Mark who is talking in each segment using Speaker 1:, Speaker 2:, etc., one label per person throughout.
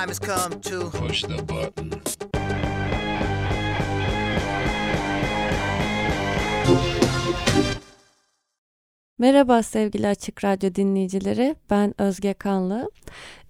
Speaker 1: Time has come to
Speaker 2: Push the button.
Speaker 3: Merhaba sevgili Açık Radyo dinleyicileri. Ben Özge Kanlı.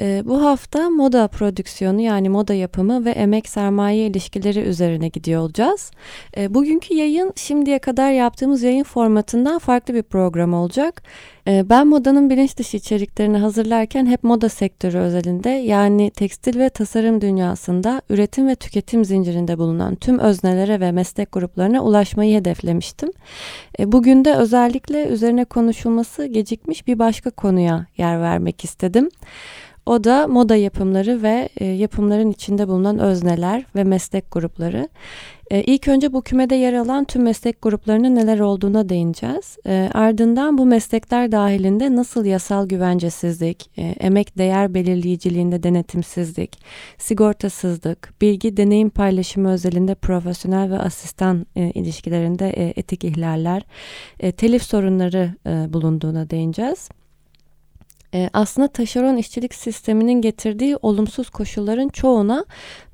Speaker 3: Ee, bu hafta moda prodüksiyonu yani moda yapımı ve emek sermaye ilişkileri üzerine gidiyor olacağız. Ee, bugünkü yayın şimdiye kadar yaptığımız yayın formatından farklı bir program olacak. Ee, ben modanın bilinç dışı içeriklerini hazırlarken hep moda sektörü özelinde yani tekstil ve tasarım dünyasında üretim ve tüketim zincirinde bulunan tüm öznelere ve meslek gruplarına ulaşmayı hedeflemiştim. E, Bugün de özellikle üzerine konuşulması gecikmiş bir başka konuya yer vermek istedim. O da moda yapımları ve e, yapımların içinde bulunan özneler ve meslek grupları. E, İlk önce bu kümede yer alan tüm meslek gruplarının neler olduğuna değineceğiz. E, ardından bu meslekler dahilinde nasıl yasal güvencesizlik, e, emek değer belirleyiciliğinde denetimsizlik, sigortasızlık, bilgi deneyim paylaşımı özelinde profesyonel ve asistan e, ilişkilerinde e, etik ihlaller, e, telif sorunları e, bulunduğuna değineceğiz. E, aslında taşeron işçilik sisteminin getirdiği olumsuz koşulların çoğuna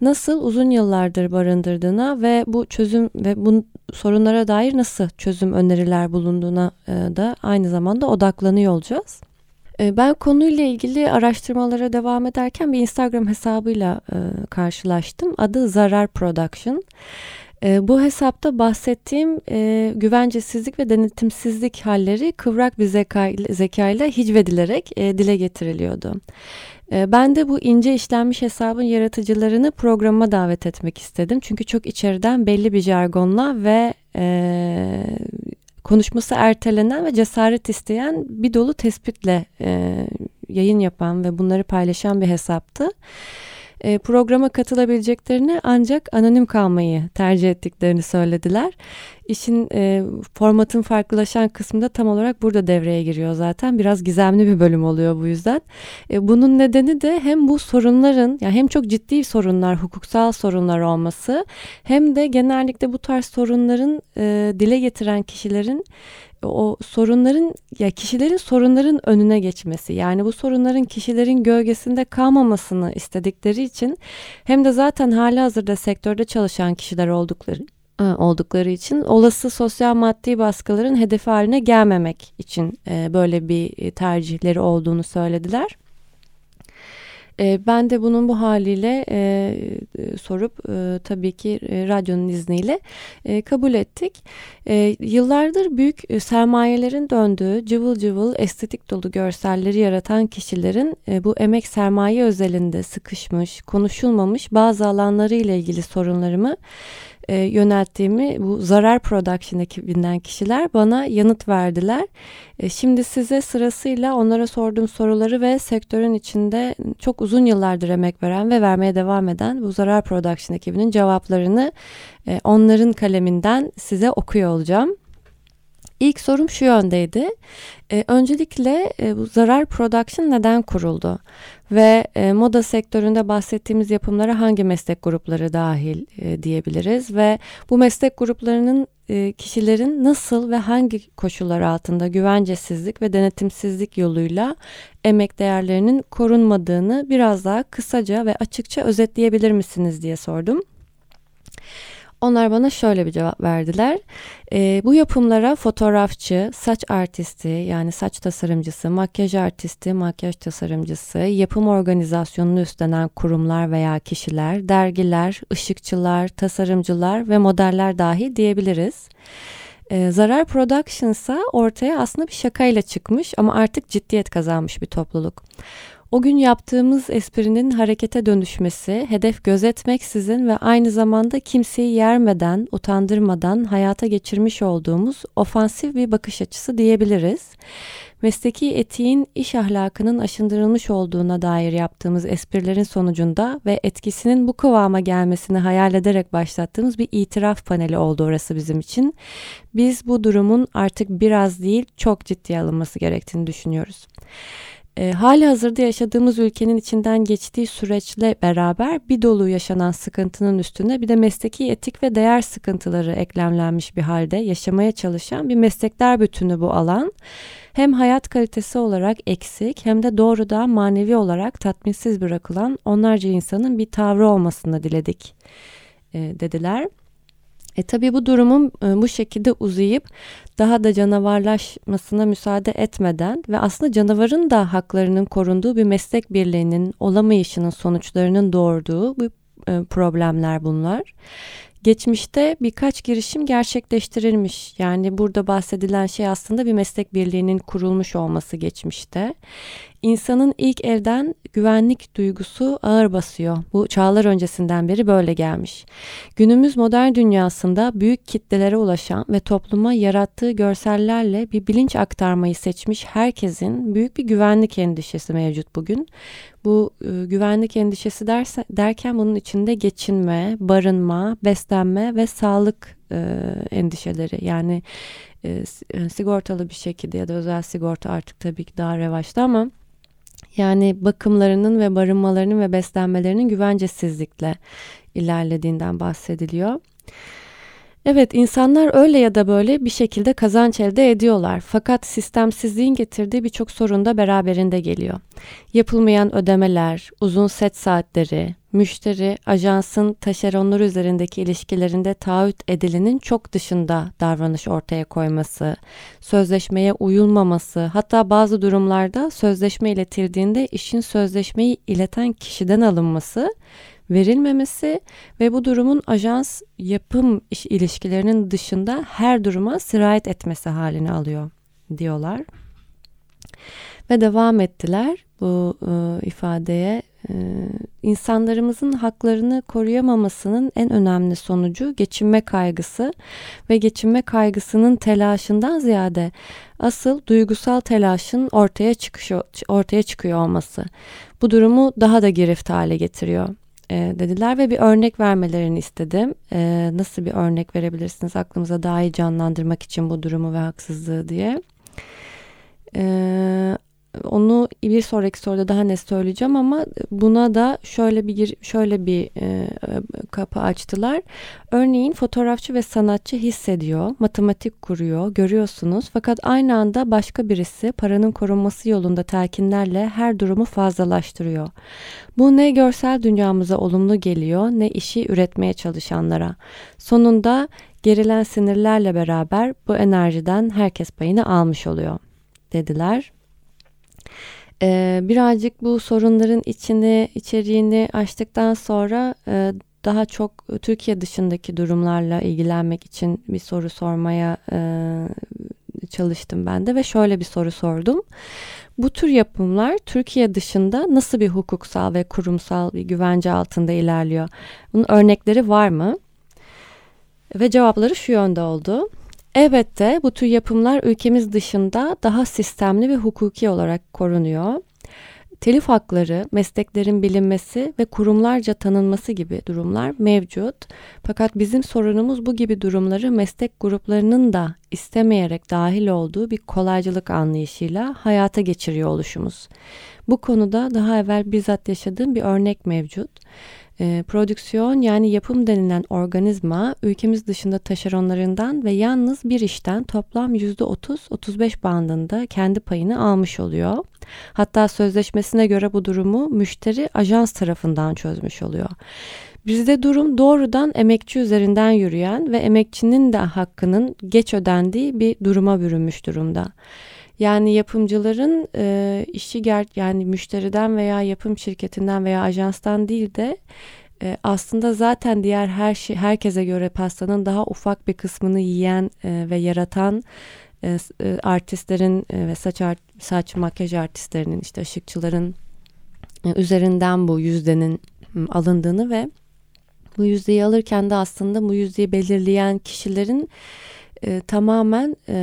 Speaker 3: nasıl uzun yıllardır barındırdığına ve bu çözüm ve bu sorunlara dair nasıl çözüm öneriler bulunduğuna e, da aynı zamanda odaklanıyor olacağız. E, Ben konuyla ilgili araştırmalara devam ederken bir Instagram hesabıyla e, karşılaştım. Adı Zarar Production. E, bu hesapta bahsettiğim e, güvencesizlik ve denetimsizlik halleri kıvrak bir zeka, zekayla hicvedilerek e, dile getiriliyordu. E, ben de bu ince işlenmiş hesabın yaratıcılarını programa davet etmek istedim. Çünkü çok içeriden belli bir jargonla ve e, konuşması ertelenen ve cesaret isteyen bir dolu tespitle e, yayın yapan ve bunları paylaşan bir hesaptı. E, programa katılabileceklerini ancak anonim kalmayı tercih ettiklerini söylediler. İşin e, formatın farklılaşan kısmı da tam olarak burada devreye giriyor zaten. Biraz gizemli bir bölüm oluyor bu yüzden. E, bunun nedeni de hem bu sorunların yani hem çok ciddi sorunlar, hukuksal sorunlar olması hem de genellikle bu tarz sorunların dile getiren kişilerin o sorunların ya kişilerin sorunların önüne geçmesi yani bu sorunların kişilerin gölgesinde kalmamasını istedikleri için hem de zaten hali hazırda sektörde çalışan kişiler oldukları e, oldukları için olası sosyal maddi baskıların hedefi haline gelmemek için e, böyle bir tercihleri olduğunu söylediler. E, Ben de bunun bu haliyle e, e, sorup e, tabii ki e, radyonun izniyle e, kabul ettik. E, yıllardır büyük e, sermayelerin döndüğü cıvıl cıvıl estetik dolu görselleri yaratan kişilerin e, bu emek sermaye özelinde sıkışmış, konuşulmamış bazı alanları ile ilgili sorunlarımı e, yönelttiğimi bu Zarar Production ekibinden kişiler bana yanıt verdiler. E, şimdi size sırasıyla onlara sorduğum soruları ve sektörün içinde çok uzun yıllardır emek veren ve vermeye devam eden bu Zarar Production ekibinin cevaplarını e, onların kaleminden size okuyor olacağım. İlk sorum şu yöndeydi. E, öncelikle e, bu Zarar Production neden kuruldu? Ve e, moda sektöründe bahsettiğimiz yapımlara hangi meslek grupları dahil e, diyebiliriz? Ve bu meslek gruplarının e, kişilerin nasıl ve hangi koşullar altında güvencesizlik ve denetimsizlik yoluyla emek değerlerinin korunmadığını biraz daha kısaca ve açıkça özetleyebilir misiniz diye sordum. Onlar bana şöyle bir cevap verdiler. E, bu yapımlara fotoğrafçı, saç artisti yani saç tasarımcısı, makyaj artisti, makyaj tasarımcısı, yapım organizasyonunu üstlenen kurumlar veya kişiler, dergiler, ışıkçılar, tasarımcılar ve modeller dahi diyebiliriz. E, Zarar Production ise ortaya aslında bir şakayla çıkmış ama artık ciddiyet kazanmış bir topluluk. O gün yaptığımız esprinin harekete dönüşmesi, hedef gözetmeksizin ve aynı zamanda kimseyi yermeden, utandırmadan hayata geçirmiş olduğumuz ofansif bir bakış açısı diyebiliriz. Mesleki etiğin iş ahlakının aşındırılmış olduğuna dair yaptığımız esprilerin sonucunda ve etkisinin bu kıvama gelmesini hayal ederek başlattığımız bir itiraf paneli oldu orası bizim için. Biz bu durumun artık biraz değil çok ciddiye alınması gerektiğini düşünüyoruz. E, hali hazırda yaşadığımız ülkenin içinden geçtiği süreçle beraber bir dolu yaşanan sıkıntının üstüne bir de mesleki etik ve değer sıkıntıları eklemlenmiş bir halde yaşamaya çalışan bir meslekler bütünü bu alan. Hem hayat kalitesi olarak eksik hem de doğrudan manevi olarak tatminsiz bırakılan onlarca insanın bir tavrı olmasını diledik e, dediler. E tabi bu durumun e, bu şekilde uzayıp daha da canavarlaşmasına müsaade etmeden ve aslında canavarın da haklarının korunduğu bir meslek birliğinin olamayışının sonuçlarının doğurduğu bu e, problemler bunlar. Geçmişte birkaç girişim gerçekleştirilmiş. Yani burada bahsedilen şey aslında bir meslek birliğinin kurulmuş olması geçmişte. İnsanın ilk evden güvenlik duygusu ağır basıyor. Bu çağlar öncesinden beri böyle gelmiş. Günümüz modern dünyasında büyük kitlelere ulaşan ve topluma yarattığı görsellerle bir bilinç aktarmayı seçmiş herkesin büyük bir güvenlik endişesi mevcut bugün. Bu e, güvenlik endişesi derse, derken bunun içinde geçinme, barınma, beslenme ve sağlık e, endişeleri yani e, e, sigortalı bir şekilde ya da özel sigorta artık tabii ki daha revaçta ama yani bakımlarının ve barınmalarının ve beslenmelerinin güvencesizlikle ilerlediğinden bahsediliyor. Evet insanlar öyle ya da böyle bir şekilde kazanç elde ediyorlar. Fakat sistemsizliğin getirdiği birçok sorun da beraberinde geliyor. Yapılmayan ödemeler, uzun set saatleri, müşteri, ajansın taşeronlar üzerindeki ilişkilerinde taahhüt edilenin çok dışında davranış ortaya koyması, sözleşmeye uyulmaması, hatta bazı durumlarda sözleşme iletildiğinde işin sözleşmeyi ileten kişiden alınması verilmemesi ve bu durumun ajans yapım iş ilişkilerinin dışında her duruma sirayet etmesi halini alıyor diyorlar. Ve devam ettiler bu e, ifadeye. E, insanlarımızın haklarını koruyamamasının en önemli sonucu geçinme kaygısı ve geçinme kaygısının telaşından ziyade asıl duygusal telaşın ortaya çıkıyor, ortaya çıkıyor olması. Bu durumu daha da girift hale getiriyor e, dediler ve bir örnek vermelerini istedim. E, nasıl bir örnek verebilirsiniz aklımıza daha iyi canlandırmak için bu durumu ve haksızlığı diye. E, onu bir sonraki soruda daha ne söyleyeceğim ama buna da şöyle bir şöyle bir e, kapı açtılar. Örneğin fotoğrafçı ve sanatçı hissediyor, matematik kuruyor, görüyorsunuz fakat aynı anda başka birisi paranın korunması yolunda telkinlerle her durumu fazlalaştırıyor. Bu ne görsel dünyamıza olumlu geliyor ne işi üretmeye çalışanlara. Sonunda gerilen sinirlerle beraber bu enerjiden herkes payını almış oluyor dediler. Ee, birazcık bu sorunların içini, içeriğini açtıktan sonra e, daha çok Türkiye dışındaki durumlarla ilgilenmek için bir soru sormaya e, çalıştım ben de ve şöyle bir soru sordum. Bu tür yapımlar Türkiye dışında nasıl bir hukuksal ve kurumsal bir güvence altında ilerliyor? Bunun örnekleri var mı? Ve cevapları şu yönde oldu. Elbette bu tür yapımlar ülkemiz dışında daha sistemli ve hukuki olarak korunuyor. Telif hakları, mesleklerin bilinmesi ve kurumlarca tanınması gibi durumlar mevcut. Fakat bizim sorunumuz bu gibi durumları meslek gruplarının da istemeyerek dahil olduğu bir kolaycılık anlayışıyla hayata geçiriyor oluşumuz. Bu konuda daha evvel bizzat yaşadığım bir örnek mevcut. E, prodüksiyon yani yapım denilen organizma ülkemiz dışında taşeronlarından ve yalnız bir işten toplam %30-35 bandında kendi payını almış oluyor. Hatta sözleşmesine göre bu durumu müşteri ajans tarafından çözmüş oluyor. Bizde durum doğrudan emekçi üzerinden yürüyen ve emekçinin de hakkının geç ödendiği bir duruma bürünmüş durumda. Yani yapımcıların e, işi ger yani müşteriden veya yapım şirketinden veya ajanstan değil de e, aslında zaten diğer her şey herkese göre pastanın daha ufak bir kısmını yiyen e, ve yaratan e, e, artistlerin e, ve saç art, saç makyaj artistlerinin işte ışıkçıların e, üzerinden bu yüzdenin alındığını ve bu yüzdeyi alırken de aslında bu yüzdeyi belirleyen kişilerin e, tamamen e,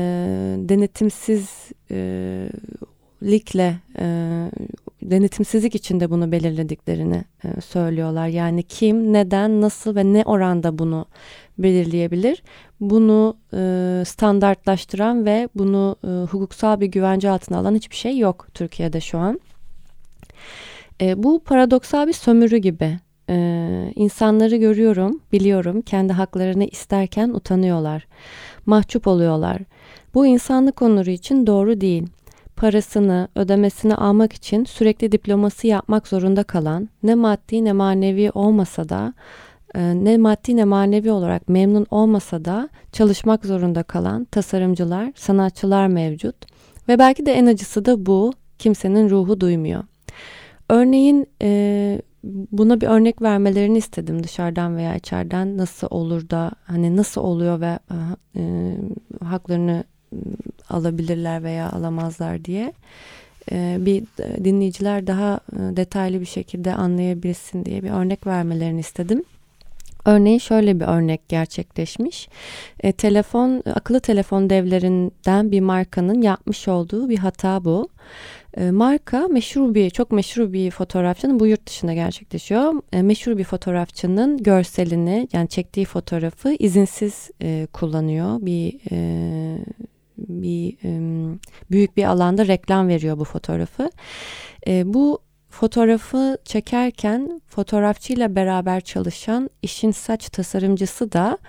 Speaker 3: denetimsizlikle e, denetimsizlik içinde bunu belirlediklerini e, söylüyorlar. Yani kim, neden, nasıl ve ne oranda bunu belirleyebilir? Bunu e, standartlaştıran ve bunu e, hukuksal bir güvence altına alan hiçbir şey yok Türkiye'de şu an. E, bu paradoksal bir sömürü gibi. E, insanları görüyorum, biliyorum kendi haklarını isterken utanıyorlar. Mahcup oluyorlar. Bu insanlık onuru için doğru değil parasını, ödemesini almak için sürekli diploması yapmak zorunda kalan, ne maddi ne manevi olmasa da, e, ne maddi ne manevi olarak memnun olmasa da çalışmak zorunda kalan tasarımcılar, sanatçılar mevcut. Ve belki de en acısı da bu, kimsenin ruhu duymuyor. Örneğin e, buna bir örnek vermelerini istedim dışarıdan veya içeriden nasıl olur da hani nasıl oluyor ve e, haklarını alabilirler veya alamazlar diye e, bir dinleyiciler daha e, detaylı bir şekilde anlayabilsin diye bir örnek vermelerini istedim. Örneğin şöyle bir örnek gerçekleşmiş. E, telefon, akıllı telefon devlerinden bir markanın yapmış olduğu bir hata bu. E, marka meşhur bir, çok meşhur bir fotoğrafçının, bu yurt dışında gerçekleşiyor. E, meşhur bir fotoğrafçının görselini, yani çektiği fotoğrafı izinsiz e, kullanıyor. Bir e, bir büyük bir alanda reklam veriyor bu fotoğrafı. E, bu fotoğrafı çekerken fotoğrafçıyla beraber çalışan işin saç tasarımcısı da e,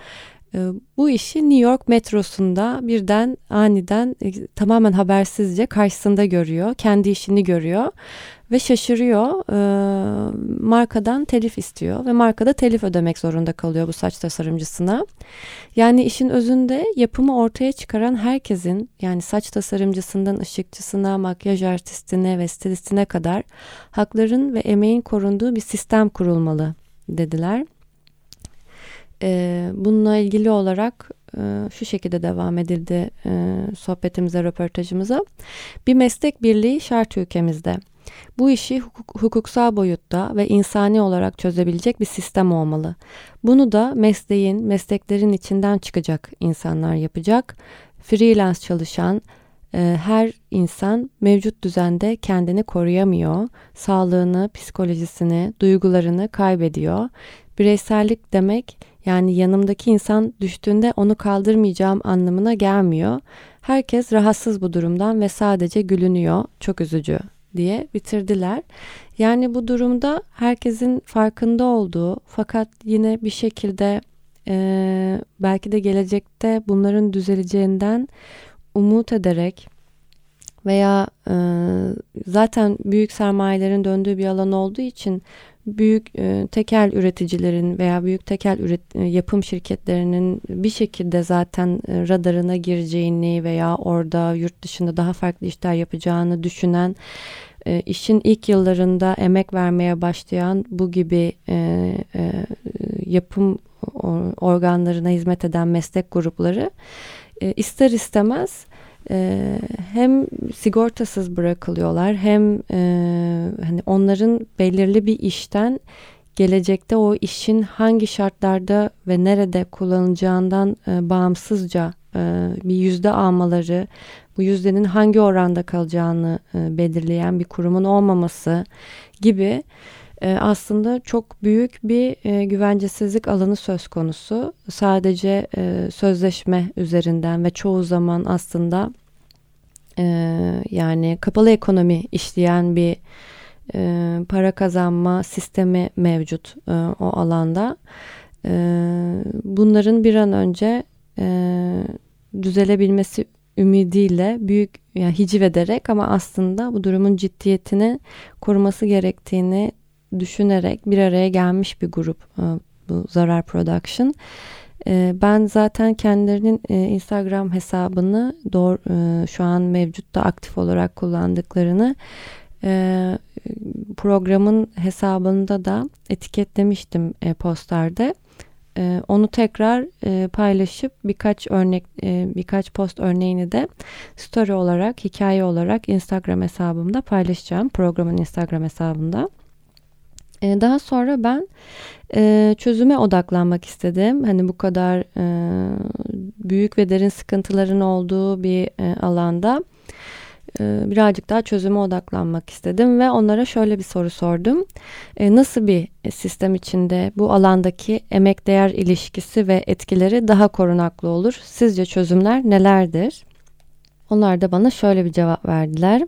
Speaker 3: bu işi New York metrosunda birden aniden e, tamamen habersizce karşısında görüyor. Kendi işini görüyor ve şaşırıyor. E, markadan telif istiyor ve markada telif ödemek zorunda kalıyor bu saç tasarımcısına. Yani işin özünde yapımı ortaya çıkaran herkesin yani saç tasarımcısından ışıkçısına, makyaj artistine ve stilistine kadar hakların ve emeğin korunduğu bir sistem kurulmalı dediler. E, bununla ilgili olarak e, şu şekilde devam edildi e, sohbetimize, röportajımıza. Bir meslek birliği şart ülkemizde. Bu işi hukuk, hukuksal boyutta ve insani olarak çözebilecek bir sistem olmalı. Bunu da mesleğin, mesleklerin içinden çıkacak insanlar yapacak. Freelance çalışan e, her insan mevcut düzende kendini koruyamıyor. Sağlığını, psikolojisini, duygularını kaybediyor. Bireysellik demek yani yanımdaki insan düştüğünde onu kaldırmayacağım anlamına gelmiyor. Herkes rahatsız bu durumdan ve sadece gülünüyor. Çok üzücü diye bitirdiler. Yani bu durumda herkesin farkında olduğu fakat yine bir şekilde e, belki de gelecekte bunların düzeleceğinden umut ederek veya e, zaten büyük sermayelerin döndüğü bir alan olduğu için büyük e, tekel üreticilerin veya büyük tekel üret, e, yapım şirketlerinin bir şekilde zaten e, radarına gireceğini veya orada yurt dışında daha farklı işler yapacağını düşünen e, işin ilk yıllarında emek vermeye başlayan bu gibi e, e, yapım organlarına hizmet eden meslek grupları e, ister istemez e, hem sigortasız bırakılıyorlar hem e, hani onların belirli bir işten gelecekte o işin hangi şartlarda ve nerede kullanılacağından e, bağımsızca e, bir yüzde almaları, bu yüzdenin hangi oranda kalacağını e, belirleyen bir kurumun olmaması gibi e, aslında çok büyük bir e, güvencesizlik alanı söz konusu. Sadece e, sözleşme üzerinden ve çoğu zaman aslında e, yani kapalı ekonomi işleyen bir e, para kazanma sistemi mevcut e, o alanda. E, bunların bir an önce e, düzelebilmesi ümidiyle büyük yani hiciv ederek ama aslında bu durumun ciddiyetini koruması gerektiğini düşünerek bir araya gelmiş bir grup e, bu Zarar Production. E, ben zaten kendilerinin e, Instagram hesabını doğru, şu an mevcutta aktif olarak kullandıklarını programın hesabında da etiketlemiştim postlarda. Onu tekrar paylaşıp birkaç örnek birkaç post örneğini de story olarak hikaye olarak Instagram hesabımda paylaşacağım programın Instagram hesabında. E, daha sonra ben e, çözüme odaklanmak istedim. Hani bu kadar e, büyük ve derin sıkıntıların olduğu bir e, alanda e, birazcık daha çözüme odaklanmak istedim ve onlara şöyle bir soru sordum. Nasıl bir sistem içinde bu alandaki emek değer ilişkisi ve etkileri daha korunaklı olur? Sizce çözümler nelerdir? Onlar da bana şöyle bir cevap verdiler.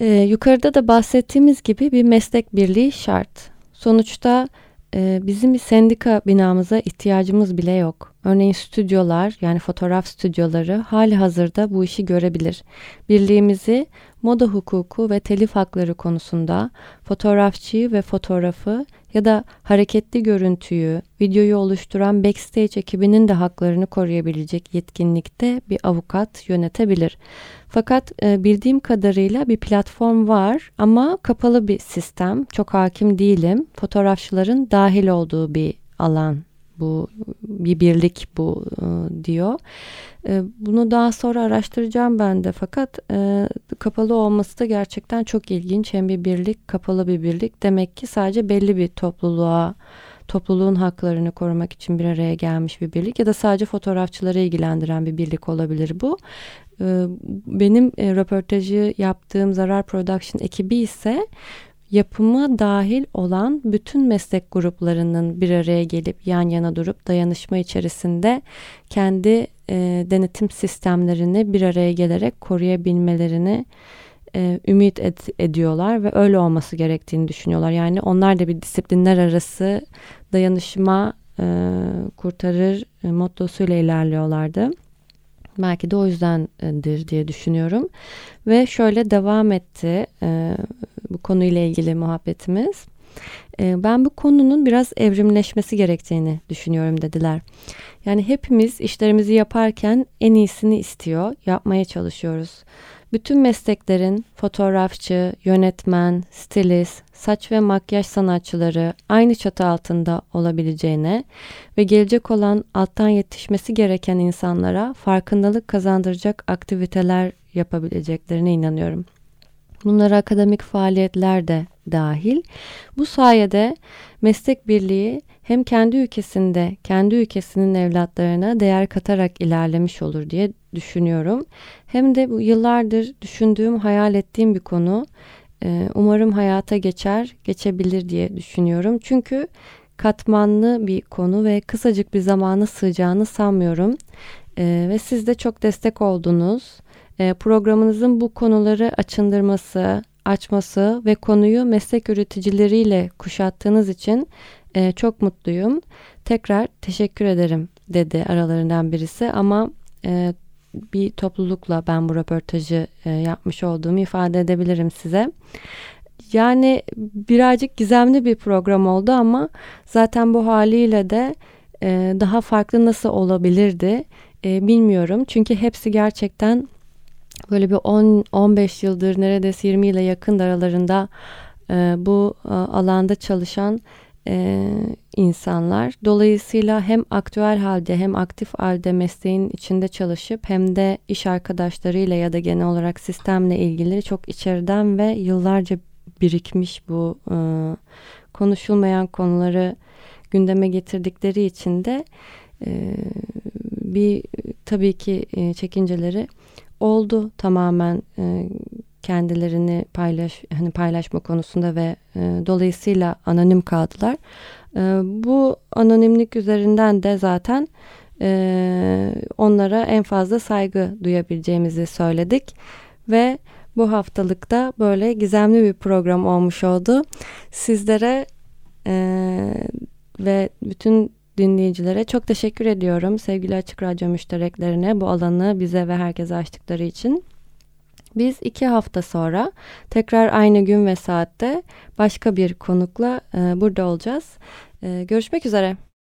Speaker 3: E, yukarıda da bahsettiğimiz gibi bir meslek birliği şart. Sonuçta e, bizim bir sendika binamıza ihtiyacımız bile yok. Örneğin stüdyolar yani fotoğraf stüdyoları hali hazırda bu işi görebilir. Birliğimizi moda hukuku ve telif hakları konusunda fotoğrafçıyı ve fotoğrafı ya da hareketli görüntüyü, videoyu oluşturan backstage ekibinin de haklarını koruyabilecek yetkinlikte bir avukat yönetebilir. Fakat e, bildiğim kadarıyla bir platform var ama kapalı bir sistem. Çok hakim değilim. Fotoğrafçıların dahil olduğu bir alan bu bir birlik bu e, diyor. E, bunu daha sonra araştıracağım ben de fakat kapalı olması da gerçekten çok ilginç. Hem bir birlik kapalı bir birlik demek ki sadece belli bir topluluğa topluluğun haklarını korumak için bir araya gelmiş bir birlik ya da sadece fotoğrafçıları ilgilendiren bir birlik olabilir bu. Benim röportajı yaptığım Zarar Production ekibi ise yapımı dahil olan bütün meslek gruplarının bir araya gelip yan yana durup dayanışma içerisinde kendi e, denetim sistemlerini bir araya gelerek koruyabilmelerini e, ümit ed- ediyorlar ve öyle olması gerektiğini düşünüyorlar. Yani onlar da bir disiplinler arası dayanışma e, kurtarır e, mottosuyla ilerliyorlardı. Belki de o yüzdendir diye düşünüyorum. Ve şöyle devam etti e, bu konuyla ilgili muhabbetimiz. E, ben bu konunun biraz evrimleşmesi gerektiğini düşünüyorum dediler. Yani hepimiz işlerimizi yaparken en iyisini istiyor, yapmaya çalışıyoruz. Bütün mesleklerin fotoğrafçı, yönetmen, stilist, saç ve makyaj sanatçıları aynı çatı altında olabileceğine ve gelecek olan alttan yetişmesi gereken insanlara farkındalık kazandıracak aktiviteler yapabileceklerine inanıyorum. Bunlara akademik faaliyetler de dahil. Bu sayede meslek birliği hem kendi ülkesinde kendi ülkesinin evlatlarına değer katarak ilerlemiş olur diye düşünüyorum. Hem de bu yıllardır düşündüğüm, hayal ettiğim bir konu. Ee, umarım hayata geçer, geçebilir diye düşünüyorum. Çünkü katmanlı bir konu ve kısacık bir zamana sığacağını sanmıyorum. Ee, ve siz de çok destek oldunuz. Ee, programınızın bu konuları açındırması, açması ve konuyu meslek üreticileriyle kuşattığınız için e, çok mutluyum. Tekrar teşekkür ederim dedi aralarından birisi ama e, bir toplulukla ben bu röportajı e, yapmış olduğumu ifade edebilirim size. Yani birazcık gizemli bir program oldu ama zaten bu haliyle de e, daha farklı nasıl olabilirdi e, bilmiyorum. Çünkü hepsi gerçekten böyle bir 10-15 yıldır neredeyse 20 yıla yakın aralarında e, bu e, alanda çalışan e, insanlar. Dolayısıyla hem aktüel halde hem aktif halde mesleğin içinde çalışıp hem de iş arkadaşlarıyla ya da genel olarak sistemle ilgili çok içeriden ve yıllarca birikmiş bu e, konuşulmayan konuları gündeme getirdikleri için de e, bir tabii ki e, çekinceleri oldu tamamen e, kendilerini paylaş hani paylaşma konusunda ve e, dolayısıyla anonim kaldılar. E, bu anonimlik üzerinden de zaten e, onlara en fazla saygı duyabileceğimizi söyledik ve bu haftalıkta böyle gizemli bir program olmuş oldu. Sizlere e, ve bütün dinleyicilere çok teşekkür ediyorum. Sevgili Açık Radyo müştereklerine bu alanı bize ve herkese açtıkları için. Biz iki hafta sonra tekrar aynı gün ve saatte başka bir konukla e, burada olacağız. E, görüşmek üzere.